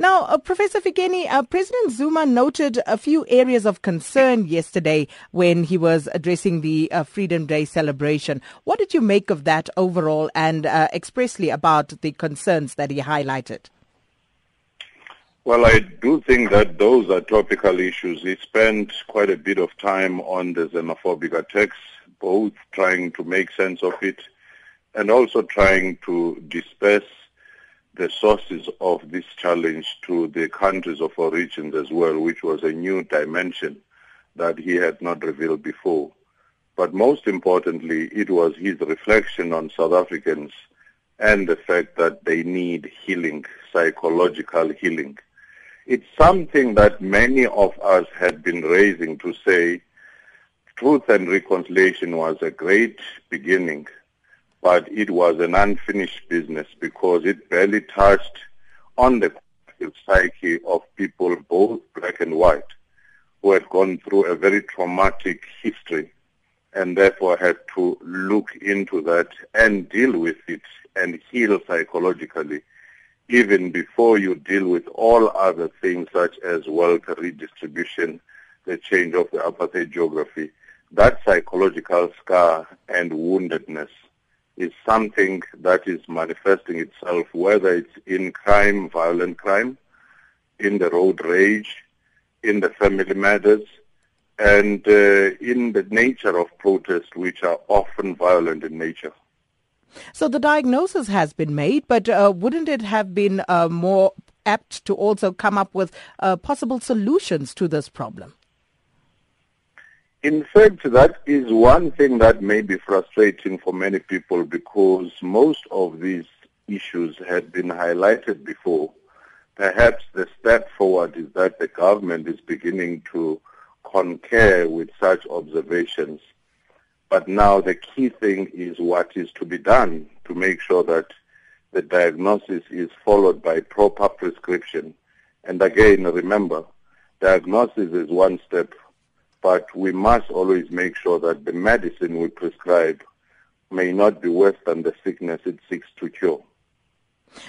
Now, uh, Professor Fikeni, uh, President Zuma noted a few areas of concern yesterday when he was addressing the uh, Freedom Day celebration. What did you make of that overall and uh, expressly about the concerns that he highlighted? Well, I do think that those are topical issues. He spent quite a bit of time on the xenophobic attacks, both trying to make sense of it and also trying to disperse the sources of this challenge to the countries of origin as well, which was a new dimension that he had not revealed before. But most importantly, it was his reflection on South Africans and the fact that they need healing, psychological healing. It's something that many of us had been raising to say truth and reconciliation was a great beginning but it was an unfinished business because it barely touched on the psyche of people, both black and white, who had gone through a very traumatic history and therefore had to look into that and deal with it and heal psychologically even before you deal with all other things such as wealth redistribution, the change of the apartheid geography. That psychological scar and woundedness is something that is manifesting itself, whether it's in crime, violent crime, in the road rage, in the family matters, and uh, in the nature of protests, which are often violent in nature. So the diagnosis has been made, but uh, wouldn't it have been uh, more apt to also come up with uh, possible solutions to this problem? In fact, that is one thing that may be frustrating for many people because most of these issues had been highlighted before. Perhaps the step forward is that the government is beginning to concur with such observations. But now the key thing is what is to be done to make sure that the diagnosis is followed by proper prescription. And again, remember, diagnosis is one step, but we must always make sure that the medicine we prescribe may not be worse than the sickness it seeks to cure.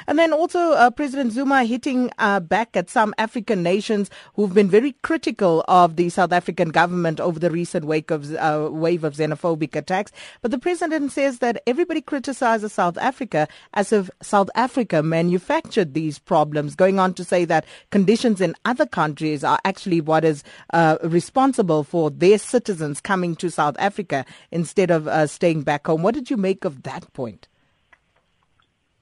And then also uh, President Zuma hitting uh, back at some African nations who've been very critical of the South African government over the recent wave of, uh, wave of xenophobic attacks. But the president says that everybody criticizes South Africa as if South Africa manufactured these problems, going on to say that conditions in other countries are actually what is uh, responsible for their citizens coming to South Africa instead of uh, staying back home. What did you make of that point?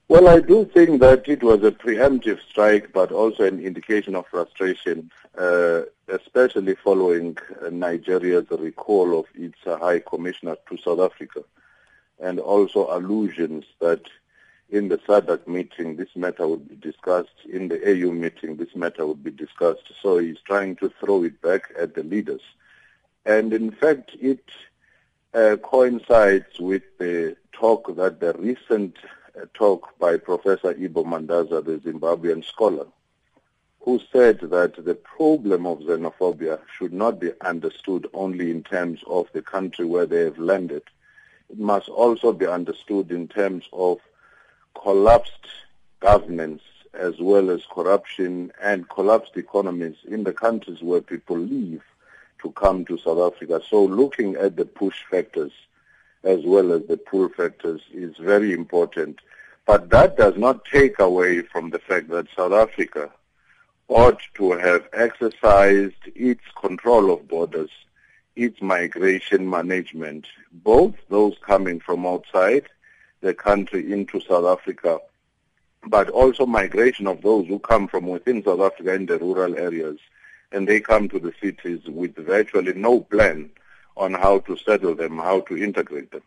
Well, I do think that it was a preemptive strike, but also an indication of frustration, uh, especially following uh, Nigeria's recall of its uh, High Commissioner to South Africa, and also allusions that in the SADC meeting this matter would be discussed, in the AU meeting this matter would be discussed. So he's trying to throw it back at the leaders. And in fact, it uh, coincides with the talk that the recent talk by Professor Ibbo Mandaza, the Zimbabwean scholar, who said that the problem of xenophobia should not be understood only in terms of the country where they have landed. It must also be understood in terms of collapsed governments as well as corruption and collapsed economies in the countries where people leave to come to South Africa. So looking at the push factors as well as the pull factors is very important. But that does not take away from the fact that South Africa ought to have exercised its control of borders, its migration management, both those coming from outside the country into South Africa, but also migration of those who come from within South Africa in the rural areas, and they come to the cities with virtually no plan on how to settle them, how to integrate them.